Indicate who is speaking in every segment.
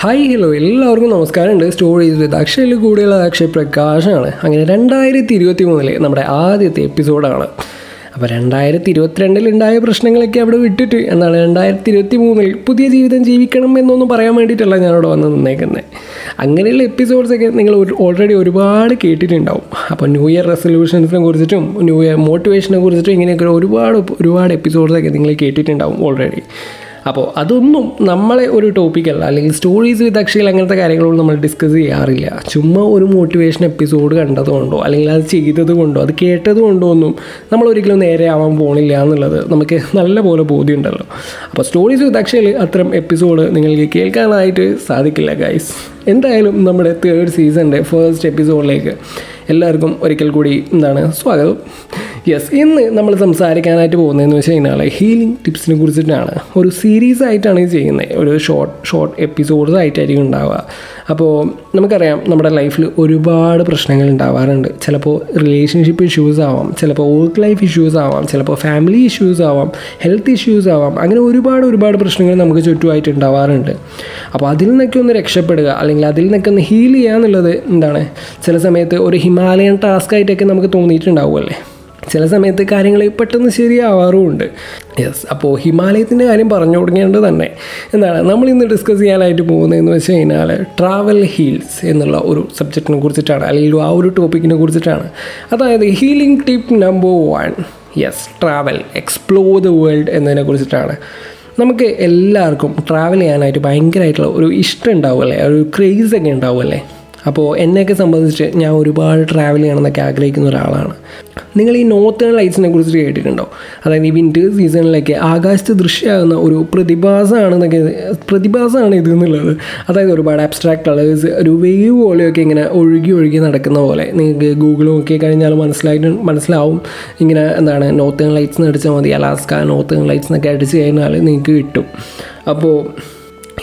Speaker 1: Hi hello എല്ലാവർക്കും നമസ്കാരമുണ്ട്. Stories വിത്ത് അക്ഷയിൽ കൂടെയുള്ള അക്ഷയ് പ്രകാശാണ് അങ്ങനെ രണ്ടായിരത്തി ഇരുപത്തി മൂന്നിലെ നമ്മുടെ ആദ്യത്തെ എപ്പിസോഡാണ്. അപ്പോൾ രണ്ടായിരത്തി ഇരുപത്തിരണ്ടിൽ ഉണ്ടായ പ്രശ്നങ്ങളൊക്കെ അവിടെ വിട്ടിട്ട് എന്നാണ് രണ്ടായിരത്തി ഇരുപത്തി മൂന്നിൽ പുതിയ ജീവിതം ജീവിക്കണം എന്നൊന്നും പറയാൻ വേണ്ടിയിട്ടല്ല ഞാനിവിടെ വന്ന് നിന്നേക്കുന്നത് അങ്ങനെയുള്ള എപ്പിസോഡ്സൊക്കെ നിങ്ങൾ ഓൾറെഡി ഒരുപാട് കേട്ടിട്ടുണ്ടാവും. അപ്പോൾ ന്യൂ ഇയർ റെസൊല്യൂഷൻസിനെ കുറിച്ചിട്ടും ന്യൂ ഇയർ മോട്ടിവേഷനെ കുറിച്ചിട്ടും ഇങ്ങനെയൊക്കെ ഒരുപാട് ഒരുപാട് എപ്പിസോഡ്സൊക്കെ നിങ്ങൾ കേട്ടിട്ടുണ്ടാവും ഓൾറെഡി അപ്പോൾ അതൊന്നും നമ്മളെ ഒരു ടോപ്പിക്കല്ല അല്ലെങ്കിൽ സ്റ്റോറീസ് വിത്ത് അക്ഷയിൽ അങ്ങനത്തെ കാര്യങ്ങളൊന്നും നമ്മൾ ഡിസ്കസ് ചെയ്യാറില്ല. ചുമ്മാ ഒരു മോട്ടിവേഷൻ എപ്പിസോഡ് കണ്ടതുകൊണ്ടോ അല്ലെങ്കിൽ അത് ചെയ്തത് കൊണ്ടോ അത് കേട്ടത് കൊണ്ടോ ഒന്നും നമ്മൾ ഒരിക്കലും നേരെ ആവാൻ പോണില്ല എന്നുള്ളത് നമുക്ക് നല്ലപോലെ ബോധ്യമുണ്ടല്ലോ. അപ്പോൾ സ്റ്റോറീസ് വിത്ത് അക്ഷയിൽ അത്തരം എപ്പിസോഡ് നിങ്ങൾക്ക് കേൾക്കാനായിട്ട് സാധിക്കില്ല ഗൈസ് എന്തായാലും നമ്മുടെ തേർഡ് സീസണിന്റെ ഫേസ്റ്റ് എപ്പിസോഡിലേക്ക് എല്ലാവർക്കും ഒരിക്കൽ കൂടി എന്താണ് സ്വാഗതം. യെസ് ഇന്ന് നമ്മൾ സംസാരിക്കാനായിട്ട് പോകുന്നതെന്ന് വെച്ച് കഴിഞ്ഞാൽ ഹീലിംഗ് ടിപ്സിനെ കുറിച്ചിട്ടാണ്. ഒരു സീരീസ് ആയിട്ടാണ് ഇത് ചെയ്യുന്നത്. ഒരു ഷോർട്ട് ഷോർട്ട് എപ്പിസോഡ്സ് ആയിട്ടായിരിക്കും ഉണ്ടാവുക. അപ്പോൾ നമുക്കറിയാം നമ്മുടെ ലൈഫിൽ ഒരുപാട് പ്രശ്നങ്ങൾ ഉണ്ടാവാറുണ്ട്. ചിലപ്പോൾ റിലേഷൻഷിപ്പ് ഇഷ്യൂസ് ആവാം ചിലപ്പോൾ വർക്ക് ലൈഫ് ഇഷ്യൂസ് ആവാം ചിലപ്പോൾ ഫാമിലി ഇഷ്യൂസ് ആവാം ഹെൽത്ത് ഇഷ്യൂസ് ആവാം അങ്ങനെ ഒരുപാട് ഒരുപാട് പ്രശ്നങ്ങൾ നമുക്ക് ചുറ്റുമായിട്ട് ഉണ്ടാവാറുണ്ട്. അപ്പോൾ അതിൽ നിന്നൊക്കെ ഒന്ന് രക്ഷപ്പെടുക അല്ലെങ്കിൽ അതിൽ നിന്നൊക്കെ ഒന്ന് ഹീൽ ചെയ്യുക എന്നുള്ളത് എന്താണ്? ചില സമയത്ത് ഒരു ഹിമാലയൻ ടാസ്ക് ആയിട്ടൊക്കെ നമുക്ക് തോന്നിയിട്ടുണ്ടാവുമല്ലേ ചില സമയത്ത് കാര്യങ്ങൾ പെട്ടെന്ന് ശരിയാവാറുമുണ്ട്. യെസ് അപ്പോൾ ഹിമാലയത്തിന്റെ കാര്യം പറഞ്ഞു തുടങ്ങേണ്ടത് തന്നെ. എന്താണ് നമ്മൾ ഇന്ന് ഡിസ്കസ് ചെയ്യാനായിട്ട് പോകുന്നതെന്ന് വെച്ച് കഴിഞ്ഞാൽ ട്രാവൽ ഹീൽസ് എന്നുള്ള ഒരു സബ്ജക്റ്റിനെ കുറിച്ചിട്ടാണ് അല്ലെങ്കിൽ ആ ഒരു ടോപ്പിക്കിനെ കുറിച്ചിട്ടാണ്. അതായത് healing tip number one yes travel explore the world എന്നതിനെ കുറിച്ചിട്ടാണ്. നമുക്ക് എല്ലാവർക്കും ട്രാവൽ ചെയ്യാനായിട്ട് ഭയങ്കരമായിട്ടുള്ള ഒരു ഇഷ്ടം ഉണ്ടാവുമല്ലേ ഒരു ക്രേസ് ഒക്കെ ഉണ്ടാവുമല്ലേ അപ്പോൾ എന്നെയൊക്കെ സംബന്ധിച്ച് ഞാൻ ഒരുപാട് ട്രാവൽ ചെയ്യണമെന്നൊക്കെ ആഗ്രഹിക്കുന്ന ഒരാളാണ്. നിങ്ങൾ ഈ നോർത്തേൺ ലൈറ്റ്സിനെ കുറിച്ച് കേട്ടിട്ടുണ്ടോ? അതായത് ഈ വിന്റർ സീസണിലൊക്കെ ആകാശത്ത് ദൃശ്യമാകുന്ന ഒരു പ്രതിഭാസമാണെന്നൊക്കെ പ്രതിഭാസമാണ് ഇത് എന്നുള്ളത് അതായത് ഒരുപാട് അബ്സ്ട്രാക്ട് കളേഴ്സ് ഒരു വേവ് പോലെയൊക്കെ ഇങ്ങനെ ഒഴുകി ഒഴുകി നടക്കുന്ന പോലെ. നിങ്ങൾക്ക് ഗൂഗിൾ നോക്കി കഴിഞ്ഞാൽ മനസ്സിലായിട്ട് മനസ്സിലാവും. ഇങ്ങനെ എന്താണ് നോർത്തേൺ ലൈറ്റ്സ് എന്ന് അടിച്ചാൽ മതി. അലാസ്ക നോർത്തേൺ ലൈറ്റ്സ് എന്നൊക്കെ അടിച്ച് കഴിഞ്ഞാൽ നിങ്ങൾക്ക് കിട്ടും. അപ്പോൾ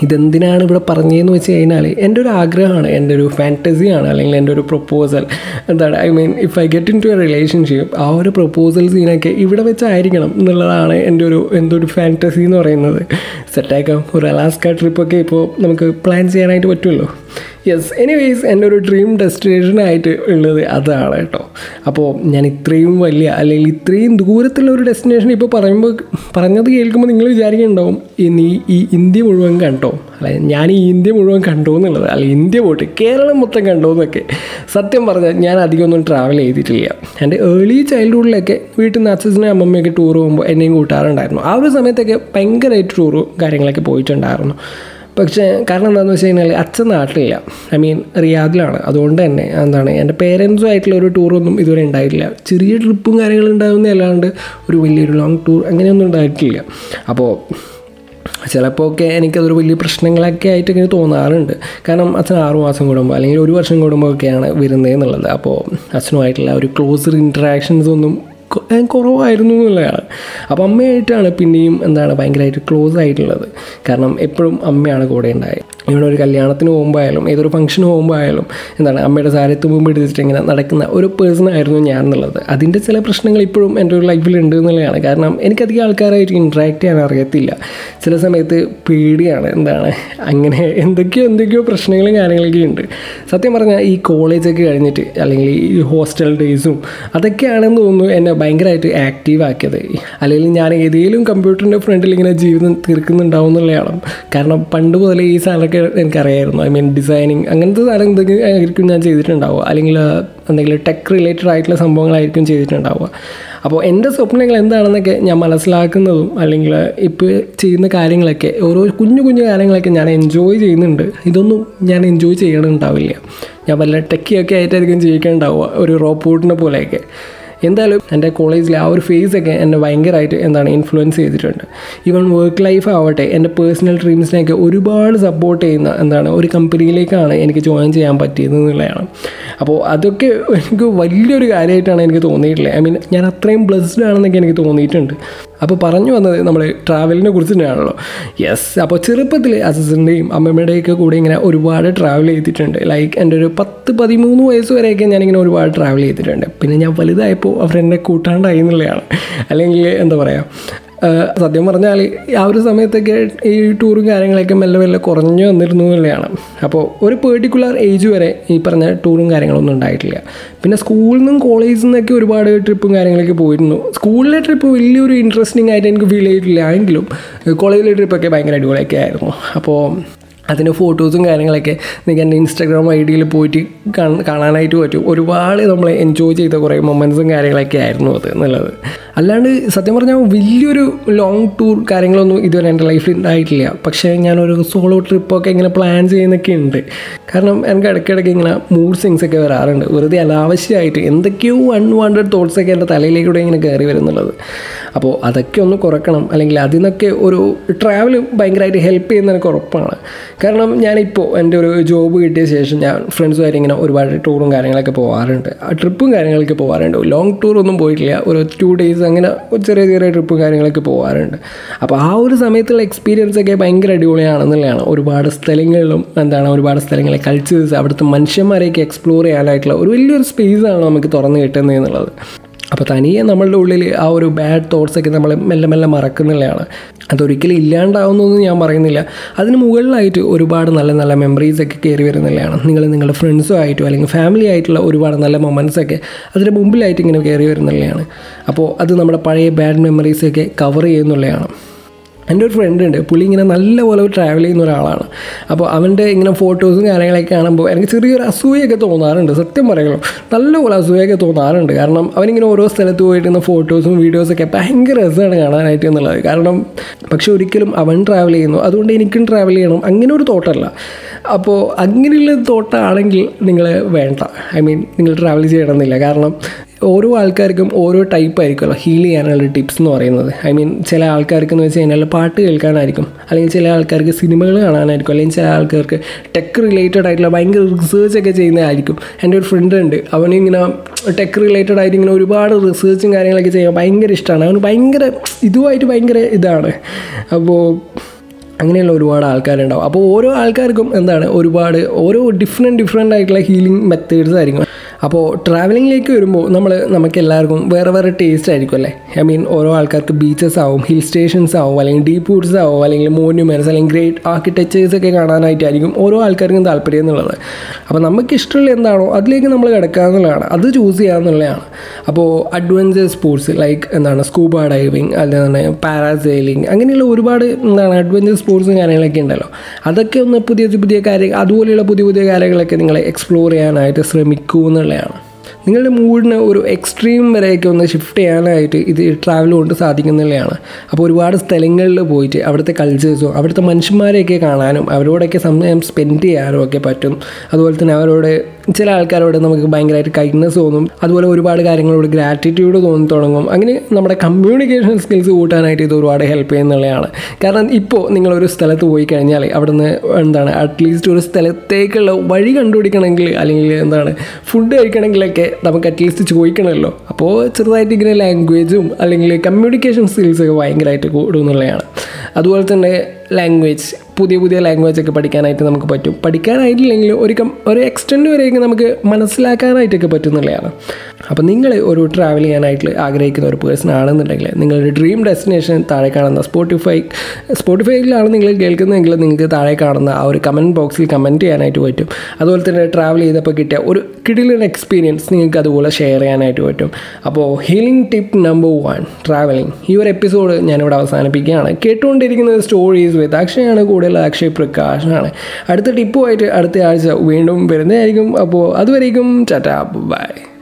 Speaker 1: ഇതെന്തിനാണ് ഇവിടെ പറഞ്ഞതെന്ന് വെച്ച് കഴിഞ്ഞാൽ എന്റെ ഒരു ആഗ്രഹമാണ് എന്റെ ഒരു ഫാന്റസിയാണ് അല്ലെങ്കിൽ എന്റെ ഒരു പ്രപ്പോസൽ എന്താണ് I mean if I get into a relationship ആ ഒരു പ്രപ്പോസൽ സീനൊക്കെ ഇവിടെ വെച്ചായിരിക്കണം എന്നുള്ളതാണ് എന്റെ ഒരു എന്തോ ഒരു ഫാന്റസി എന്ന് പറയുന്നത്. സെറ്റാക്കാം ഒരു അലാസ്ക ട്രിപ്പൊക്കെ ഇപ്പോൾ നമുക്ക് പ്ലാൻ ചെയ്യാനായിട്ട് പറ്റുമല്ലോ യെസ് എനിവേയ്സ് എന്റെ ഒരു ഡ്രീം ഡെസ്റ്റിനേഷനായിട്ട് ഉള്ളത് അതാണ് കേട്ടോ അപ്പോൾ ഞാൻ ഇത്രയും വലിയ അല്ലെങ്കിൽ ഇത്രയും ദൂരത്തുള്ള ഒരു ഡെസ്റ്റിനേഷൻ ഇപ്പോൾ പറയുമ്പോൾ പറഞ്ഞത് കേൾക്കുമ്പോൾ നിങ്ങൾ വിചാരിക്കുന്നുണ്ടാവും ഇനി ഈ ഇന്ത്യ മുഴുവൻ കണ്ടോ? അല്ലെ ഞാൻ ഈ ഇന്ത്യ മുഴുവൻ കണ്ടോ എന്നുള്ളത് അല്ല ഇന്ത്യ പോയിട്ട് കേരളം മൊത്തം കണ്ടോ എന്നൊക്കെ. സത്യം പറഞ്ഞാൽ ഞാൻ അധികമൊന്നും ട്രാവൽ ചെയ്തിട്ടില്ല. എന്റെ ഏർലി ചൈൽഡ്ഹുഡിലൊക്കെ വീട്ടിൽ നിന്ന് അച്ഛനും അമ്മമ്മയൊക്കെ ടൂർ പോകുമ്പോൾ എന്നെയും കൂട്ടാറുണ്ടായിരുന്നു. ആ ഒരു സമയത്തൊക്കെ ഭയങ്കരമായിട്ട് ടൂറും കാര്യങ്ങളൊക്കെ പോയിട്ടുണ്ടായിരുന്നു. പക്ഷേ കാരണം എന്താണെന്ന് വെച്ച് കഴിഞ്ഞാൽ അച്ഛൻ നാട്ടിലില്ല. ഐ മീൻ റിയാദിലാണ്. അതുകൊണ്ട് തന്നെ എന്താണ് എന്റെ പേരൻസും ആയിട്ടുള്ള ഒരു ടൂറൊന്നും ഇതുവരെ ഉണ്ടായിട്ടില്ല. ചെറിയ ട്രിപ്പും കാര്യങ്ങളും ഉണ്ടാകുന്ന അല്ലാണ്ട് ഒരു വലിയൊരു ലോങ് ടൂർ അങ്ങനെയൊന്നും ഉണ്ടായിട്ടില്ല. അപ്പോൾ ചിലപ്പോൾ ഒക്കെ എനിക്കതൊരു വലിയ പ്രശ്നങ്ങളൊക്കെ ആയിട്ട് ഇങ്ങനെ തോന്നാറുണ്ട്. കാരണം അച്ഛൻ ആറുമാസം കൂടുമ്പോൾ അല്ലെങ്കിൽ ഒരു വർഷം കൂടുമ്പോൾ ഒക്കെയാണ് വരുന്നത് എന്നുള്ളത്. അപ്പോൾ അച്ഛനുമായിട്ടുള്ള ഒരു ക്ലോസർ ഇൻട്രാക്ഷൻസ് ഒന്നും കുറവായിരുന്നു എന്നുള്ളതാണ്. അപ്പോൾ അമ്മയായിട്ടാണ് പിന്നെയും എന്താണ് ഭയങ്കരമായിട്ട് ക്ലോസ് ആയിട്ടുള്ളത്. കാരണം എപ്പോഴും അമ്മയാണ് കൂടെ ഉണ്ടായത്. ഇവിടെ ഒരു കല്യാണത്തിന് പോകുമ്പോഴായാലും ഏതൊരു ഫംഗ്ഷന് പോകുമ്പോഴായാലും എന്താണ് അമ്മയുടെ സാരത്ത് മുമ്പ് എടുത്തിട്ട് ഇങ്ങനെ നടക്കുന്ന ഒരു പേഴ്സൺ ആയിരുന്നു ഞാൻ എന്നുള്ളത്. അതിന്റെ ചില പ്രശ്നങ്ങൾ ഇപ്പോഴും എന്റെ ഒരു ലൈഫിൽ ഉണ്ട് എന്നുള്ളതാണ്. കാരണം എനിക്കധികം ആൾക്കാരായിട്ട് ഇൻട്രാക്ട് ചെയ്യാൻ അറിയത്തില്ല. ചില സമയത്ത് പേടിയാണ് എന്താണ് അങ്ങനെ എന്തൊക്കെയോ എന്തൊക്കെയോ പ്രശ്നങ്ങളും കാര്യങ്ങളൊക്കെ ഉണ്ട്. സത്യം പറഞ്ഞാൽ ഈ കോളേജൊക്കെ കഴിഞ്ഞിട്ട് അല്ലെങ്കിൽ ഈ ഹോസ്റ്റൽ ഡേയ്സും അതൊക്കെയാണെന്ന് തോന്നുന്നു എന്നെ ഭയങ്കരമായിട്ട് ആക്റ്റീവ് ആക്കിയത്. അല്ലെങ്കിൽ ഞാൻ ഏതെങ്കിലും കമ്പ്യൂട്ടറിന്റെ ഫ്രണ്ടിൽ ഇങ്ങനെ ജീവിതം തീർക്കുന്നുണ്ടാവും എന്നുള്ളതാണ്. കാരണം പണ്ട് മുതലേ ഈ സാധനമൊക്കെ എനിക്കറിയായിരുന്നു. ഐ മീൻ ഡിസൈനിങ് അങ്ങനത്തെ സാധനം എന്തെങ്കിലും ആയിരിക്കും ഞാൻ ചെയ്തിട്ടുണ്ടാവുക. അല്ലെങ്കിൽ എന്തെങ്കിലും ടെക് റിലേറ്റഡ് ആയിട്ടുള്ള സംഭവങ്ങളായിരിക്കും ചെയ്തിട്ടുണ്ടാവുക. അപ്പോൾ എന്റെ സ്വപ്നങ്ങൾ എന്താണെന്നൊക്കെ ഞാൻ മനസ്സിലാക്കുന്നതും അല്ലെങ്കിൽ ഇപ്പോൾ ചെയ്യുന്ന കാര്യങ്ങളൊക്കെ ഓരോ കുഞ്ഞു കുഞ്ഞു കാര്യങ്ങളൊക്കെ ഞാൻ എൻജോയ് ചെയ്യുന്നുണ്ട്. ഇതൊന്നും ഞാൻ എൻജോയ് ചെയ്യണമുണ്ടാവില്ല ഞാൻ വല്ല ടെക്കിയൊക്കെ ആയിട്ടായിരിക്കും ജീവിക്കാനുണ്ടാവുക ഒരു റോബോട്ടിനെ പോലെയൊക്കെ. എന്തായാലും എന്റെ കോളേജിലെ ആ ഒരു ഫേസ് ഒക്കെ എന്നെ ഭയങ്കരമായിട്ട് എന്താണ് ഇൻഫ്ലുവൻസ് ചെയ്തിട്ടുണ്ട്. ഈവൻ വർക്ക് ലൈഫ് ആവട്ടെ എന്റെ പേഴ്സണൽ ഡ്രീംസിനെയൊക്കെ ഒരുപാട് സപ്പോർട്ട് ചെയ്യുന്ന എന്താണ് ഒരു കമ്പനിയിലേക്കാണ് എനിക്ക് ജോയിൻ ചെയ്യാൻ പറ്റിയത് എന്നുള്ളതാണ്. അപ്പോൾ അതൊക്കെ എനിക്ക് വലിയൊരു കാര്യമായിട്ടാണ് എനിക്ക് തോന്നിയിട്ടുള്ളത്. ഐ മീൻ ഞാൻ അത്രയും ബ്ലെസ്ഡ് ആണെന്നൊക്കെ എനിക്ക് തോന്നിയിട്ടുണ്ട്. അപ്പോൾ പറഞ്ഞു വന്നത് നമ്മൾ ട്രാവലിനെ കുറിച്ച് തന്നെയാണല്ലോ. യെസ് അപ്പോൾ ചെറുപ്പത്തിൽ അസിസ്റ്റന്റെയും അമ്മമ്മയുടെയൊക്കെ കൂടെ ഇങ്ങനെ ഒരുപാട് ട്രാവൽ ചെയ്തിട്ടുണ്ട്. ലൈക്ക് എന്റെ ഒരു പത്ത് പതിമൂന്ന് വയസ്സ് വരെയൊക്കെ ഞാനിങ്ങനെ ഒരുപാട് ട്രാവൽ ചെയ്തിട്ടുണ്ട്. പിന്നെ ഞാൻ വലുതായപ്പോൾ അവർ എന്നെ കൂട്ടാണ്ടായി എന്നുള്ളതാണ്. അല്ലെങ്കിൽ എന്താ പറയുക സത്യം പറഞ്ഞാൽ ആ ഒരു സമയത്തൊക്കെ ഈ ടൂറും കാര്യങ്ങളൊക്കെ മെല്ലെ മെല്ലെ കുറഞ്ഞു വന്നിരുന്നു എന്നുള്ളതാണ്. അപ്പോൾ ഒരു പെർട്ടിക്കുലർ ഏജ് വരെ ഈ പറഞ്ഞ ടൂറും കാര്യങ്ങളൊന്നും ഉണ്ടായിട്ടില്ല. പിന്നെ സ്കൂളിൽ നിന്നും കോളേജിൽ നിന്നൊക്കെ ഒരുപാട് ട്രിപ്പും കാര്യങ്ങളൊക്കെ പോയിരുന്നു. സ്കൂളിലെ ട്രിപ്പ് വലിയൊരു ഇൻട്രസ്റ്റിംഗ് ആയിട്ട് എനിക്ക് ഫീൽ ചെയ്തിട്ടില്ല. എങ്കിലും കോളേജിലെ ട്രിപ്പൊക്കെ ഭയങ്കര അടിപൊളിയൊക്കെ ആയിരുന്നു. അപ്പോൾ അതിന്റെ ഫോട്ടോസും കാര്യങ്ങളൊക്കെ നിങ്ങൾക്ക് എന്റെ ഇൻസ്റ്റാഗ്രാം ഐ ഡിയിൽ പോയിട്ട് കാണാനായിട്ട് പറ്റും. ഒരുപാട് നമ്മൾ എൻജോയ് ചെയ്ത കുറേ മൊമെൻസും കാര്യങ്ങളൊക്കെ ആയിരുന്നു അത് എന്നുള്ളത്. അല്ലാണ്ട് സത്യം പറഞ്ഞാൽ വലിയൊരു ലോങ് ടൂർ കാര്യങ്ങളൊന്നും ഇതുവരെ എന്റെ ലൈഫിൽ ഉണ്ടായിട്ടില്ല പക്ഷേ ഞാനൊരു സോളോ ട്രിപ്പൊക്കെ ഇങ്ങനെ പ്ലാൻ ചെയ്യുന്നൊക്കെ ഉണ്ട് കാരണം എനിക്ക് ഇടയ്ക്കിടയ്ക്ക് ഇങ്ങനെ മൂഡ് സിങ്സ് ഒക്കെ വരാറുണ്ട്. വെറുതെ അനാവശ്യമായിട്ട് എന്തൊക്കെയോ അൺവാണ്ടഡ് തോട്ട്സ് ഒക്കെ എന്റെ തലയിലേക്കൂടെ ഇങ്ങനെ കയറി വരുന്നുള്ളത്. അപ്പോൾ അതൊക്കെ ഒന്ന് കുറക്കണം. അല്ലെങ്കിൽ അതിൽ നിന്നൊക്കെ ഒരു ട്രാവൽ ഭയങ്കരമായിട്ട് ഹെൽപ്പ് ചെയ്യുന്ന എനിക്ക് ഉറപ്പാണ്. കാരണം ഞാനിപ്പോൾ എന്റെ ഒരു ജോബ് കിട്ടിയ ശേഷം ഞാൻ ഫ്രണ്ട്സുമായിട്ട് ഇങ്ങനെ ഒരുപാട് ടൂറും കാര്യങ്ങളൊക്കെ പോകാറുണ്ട് ആ ട്രിപ്പും കാര്യങ്ങളൊക്കെ പോകാറുണ്ട് ലോങ് ടൂർ ഒന്നും പോയിട്ടില്ല. ഒരു ടു ഡേയ്സ് അങ്ങനെ ചെറിയ ചെറിയ ട്രിപ്പ് കാര്യങ്ങളൊക്കെ പോകാറുണ്ട് അപ്പോൾ ആ ഒരു സമയത്തുള്ള എക്സ്പീരിയൻസ് ഒക്കെ ഭയങ്കര അടിപൊളിയാണെന്നുള്ളതാണ്. ഒരുപാട് സ്ഥലങ്ങളിലും എന്താണ് ഒരുപാട് സ്ഥലങ്ങളെ കൾച്ചേഴ്സ് അവിടുത്തെ മനുഷ്യന്മാരെയൊക്കെ എക്സ്പ്ലോർ ചെയ്യാനായിട്ടുള്ള ഒരു വലിയൊരു സ്പേസാണ് നമുക്ക് തുറന്നു കിട്ടുന്നത് എന്നുള്ളത്. അപ്പോൾ തനിയെ നമ്മളുടെ ഉള്ളിൽ ആ ഒരു ബാഡ് തോട്ട്സൊക്കെ നമ്മൾ മെല്ലെ മെല്ലെ മറക്കുന്നുള്ളതാണ് അതൊരിക്കലും ഇല്ലാണ്ടാവുന്നൊന്നും ഞാൻ പറയുന്നില്ല. അതിന് മുകളിലായിട്ട് ഒരുപാട് നല്ല നല്ല മെമ്മറീസൊക്കെ കയറി വരുന്നില്ലയാണ് നിങ്ങൾ നിങ്ങളുടെ ഫ്രണ്ട്സും ആയിട്ടോ അല്ലെങ്കിൽ ഫാമിലി ആയിട്ടുള്ള ഒരുപാട് നല്ല മൊമെൻസൊക്കെ അതിന് മുമ്പിലായിട്ട് ഇങ്ങനെ കയറി വരുന്നില്ലയാണ് അപ്പോൾ അത് നമ്മുടെ പഴയ ബാഡ് മെമ്മറീസൊക്കെ കവർ ചെയ്യുന്നുള്ളതാണ് എന്റെ ഒരു ഫ്രണ്ട് ഉണ്ട്. പുള്ളി ഇങ്ങനെ നല്ലപോലെ ട്രാവൽ ചെയ്യുന്ന ഒരാളാണ്. അപ്പോൾ അവന്റെ ഇങ്ങനെ ഫോട്ടോസും കാര്യങ്ങളൊക്കെ കാണുമ്പോൾ എനിക്ക് ചെറിയൊരു അസൂയൊക്കെ തോന്നാറുണ്ട്. സത്യം പറയുള്ളൂ നല്ലപോലെ അസൂയൊക്കെ തോന്നാറുണ്ട്. കാരണം അവനിങ്ങനെ ഓരോ സ്ഥലത്ത് പോയിട്ട് ഫോട്ടോസും വീഡിയോസൊക്കെ ഭയങ്കര രസമാണ് കാണാനായിട്ട് എന്നുള്ളത്. കാരണം പക്ഷെ ഒരിക്കലും അവൻ ട്രാവൽ ചെയ്യുന്നു. അതുകൊണ്ട് എനിക്കും ട്രാവൽ ചെയ്യണം. അങ്ങനെ ഒരു തോട്ടമല്ല അപ്പോൾ അങ്ങനെയുള്ള തോട്ടാണെങ്കിൽ നിങ്ങൾ വേണ്ട. ഐ മീൻ നിങ്ങൾ ട്രാവൽ ചെയ്യണമെന്നില്ല. കാരണം ഓരോ ആൾക്കാർക്കും ഓരോ ടൈപ്പ് ആയിരിക്കുമല്ലോ. ഹീൽ ചെയ്യാനുള്ള ടിപ്സ് എന്ന് പറയുന്നത്. ഐ മീൻ ചില ആൾക്കാർക്ക് എന്ന് വെച്ച് കഴിഞ്ഞാൽ പാട്ട് കേൾക്കാനായിരിക്കും. അല്ലെങ്കിൽ ചില ആൾക്കാർക്ക് സിനിമകൾ കാണാനായിരിക്കും. അല്ലെങ്കിൽ ചില ആൾക്കാർക്ക് ടെക് റിലേറ്റഡ് ആയിട്ടുള്ള ഭയങ്കര റിസേർച്ച് ഒക്കെ ചെയ്യുന്നതായിരിക്കും. എന്റെ ഒരു ഫ്രണ്ട് ഉണ്ട്. അവനിങ്ങനെ ടെക് റിലേറ്റഡ് ആയിട്ട് ഇങ്ങനെ ഒരുപാട് റിസേർച്ചും കാര്യങ്ങളൊക്കെ ചെയ്യാൻ ഭയങ്കര ഇഷ്ടമാണ്. അവന് ഭയങ്കര ഇതുമായിട്ട് ഭയങ്കര ഇതാണ്. അപ്പോൾ അങ്ങനെയുള്ള ഒരുപാട് ആൾക്കാരുണ്ടാവും. അപ്പോൾ ഓരോ ആൾക്കാർക്കും എന്താണ്? ഒരുപാട് ഓരോ ഡിഫറെന്റ് ഡിഫറെന്റ് ആയിട്ടുള്ള ഹീലിംഗ് മെത്തേഡ്സ് ആയിരിക്കും. അപ്പോൾ ട്രാവലിങ്ങിലേക്ക് വരുമ്പോൾ നമ്മൾ നമുക്ക് എല്ലാവർക്കും വേറെ വേറെ ടേസ്റ്റ് ആയിരിക്കും അല്ലേ? ഐ മീൻ ഓരോ ആൾക്കാർക്ക് ബീച്ചസ് ആവും ഹിൽ സ്റ്റേഷൻസ് ആവും അല്ലെങ്കിൽ ഡീപ്പ് വുഡ്സ് ആവും അല്ലെങ്കിൽ മോന്യുമെൻസ് അല്ലെങ്കിൽ ഗ്രേറ്റ് ആർക്കിടെക്ചേഴ്സ് ഒക്കെ കാണാനായിട്ടായിരിക്കും ഓരോ ആൾക്കാർക്കും താല്പര്യം എന്നുള്ളത്. അപ്പോൾ നമുക്ക് ഇഷ്ടമുള്ള എന്താണോ അതിലേക്ക് നമ്മൾ കിടക്കുക എന്നുള്ളതാണ്. അത് ചൂസ് ചെയ്യുക എന്നുള്ളതാണ്. അപ്പോൾ അഡ്വഞ്ചർ സ്പോർട്സ് ലൈക്ക് എന്താണ് സ്കൂബ ഡൈവിങ് അല്ലെന്നാണ് പാരാസെയിലിംഗ് അങ്ങനെയുള്ള ഒരുപാട് എന്താണ് അഡ്വഞ്ചർ സ്പോർട്സും കാര്യങ്ങളൊക്കെ ഉണ്ടല്ലോ. അതൊക്കെ ഒന്ന് പുതിയ പുതിയ കാര്യങ്ങൾ അതുപോലെയുള്ള പുതിയ പുതിയ കാര്യങ്ങളൊക്കെ നിങ്ങളെ എക്സ്പ്ലോർ ചെയ്യാനായിട്ട് ശ്രമിക്കൂ എന്നുള്ളതാണ് നിങ്ങളുടെ മൂഡിനെ ഒരു എക്സ്ട്രീം വരെയൊക്കെ ഒന്ന് ഷിഫ്റ്റ് ചെയ്യാനായിട്ട് ഇത് ട്രാവൽ കൊണ്ട് സാധിക്കുന്നില്ലയാണ് അപ്പോൾ ഒരുപാട് സ്ഥലങ്ങളിൽ പോയിട്ട് അവിടുത്തെ കൾച്ചേഴ്സും അവിടുത്തെ മനുഷ്യന്മാരെയൊക്കെ കാണാനും അവരോടൊക്കെ സമയം സ്പെൻഡ് ചെയ്യാനും ഒക്കെ പറ്റും. അതുപോലെ തന്നെ അവരോട് ചില ആൾക്കാരോട് നമുക്ക് ഭയങ്കരമായിട്ട് കൈൻഡ്നെസ് തോന്നും. അതുപോലെ ഒരുപാട് കാര്യങ്ങളോട് ഗ്രാറ്റിറ്റ്യൂഡ് തോന്നി തുടങ്ങും. അങ്ങനെ നമ്മുടെ കമ്മ്യൂണിക്കേഷൻ സ്കിൽസ് കൂട്ടാനായിട്ട് ഇത് ഒരുപാട് ഹെൽപ്പ് ചെയ്യുന്നുള്ളതാണ് കാരണം ഇപ്പോൾ നിങ്ങളൊരു സ്ഥലത്ത് പോയി കഴിഞ്ഞാൽ അവിടുന്ന് എന്താണ് അറ്റ്ലീസ്റ്റ് ഒരു സ്ഥലത്തേക്കുള്ള വഴി കണ്ടുപിടിക്കണമെങ്കിൽ അല്ലെങ്കിൽ എന്താണ് ഫുഡ് കഴിക്കണമെങ്കിലൊക്കെ നമുക്ക് അറ്റ്ലീസ്റ്റ് ചോദിക്കണമല്ലോ. അപ്പോൾ ചെറുതായിട്ട് ഇങ്ങനെ ലാംഗ്വേജും അല്ലെങ്കിൽ കമ്മ്യൂണിക്കേഷൻ സ്കിൽസൊക്കെ ഭയങ്കരമായിട്ട് കൂടും എന്നുള്ളതാണ്. അതുപോലെ തന്നെ ലാംഗ്വേജ് പുതിയ പുതിയ ലാംഗ്വേജ് ഒക്കെ പഠിക്കാനായിട്ട് നമുക്ക് പറ്റും. പഠിക്കാനായിട്ടില്ലെങ്കിൽ ഒരു കം ഒരു എക്സ്റ്റെൻഡ് വരെയൊക്കെ നമുക്ക് മനസ്സിലാക്കാനായിട്ടൊക്കെ പറ്റുന്നുള്ളതാണ്. അപ്പോൾ നിങ്ങൾ ഒരു ട്രാവൽ ചെയ്യാനായിട്ട് ആഗ്രഹിക്കുന്ന ഒരു പേഴ്സൺ ആണെന്നുണ്ടെങ്കിൽ നിങ്ങളുടെ ഡ്രീം ഡെസ്റ്റിനേഷൻ താഴെ കാണുന്ന സ്പോട്ടിഫൈ സ്പോട്ടിഫൈയിലാണ് നിങ്ങൾ കേൾക്കുന്നതെങ്കിൽ നിങ്ങൾക്ക് താഴെ കാണുന്ന ആ ഒരു കമന്റ് ബോക്സിൽ കമന്റ് ചെയ്യാനായിട്ട് പറ്റും. അതുപോലെ തന്നെ ട്രാവൽ ചെയ്തപ്പോൾ കിട്ടിയ ഒരു കിടിലൻ എക്സ്പീരിയൻസ് നിങ്ങൾക്ക് അതുപോലെ ഷെയർ ചെയ്യാനായിട്ട് പറ്റും. അപ്പോൾ healing tip number one travelling ഈ ഒരു എപ്പിസോഡ് ഞാനിവിടെ അവസാനിപ്പിക്കുകയാണ്. കേട്ടുകൊണ്ടിരിക്കുന്ന സ്റ്റോറീസ് വിത്ത് അക്ഷയാണ് കൂടുതൽ അക്ഷയ് പ്രകാശാണ് അടുത്ത ടിപ്പുമായിട്ട് അടുത്ത ആഴ്ച വീണ്ടും വരുന്നതായിരിക്കും. അപ്പോൾ അതുവരേക്കും ചാറ്റാ ബൈ.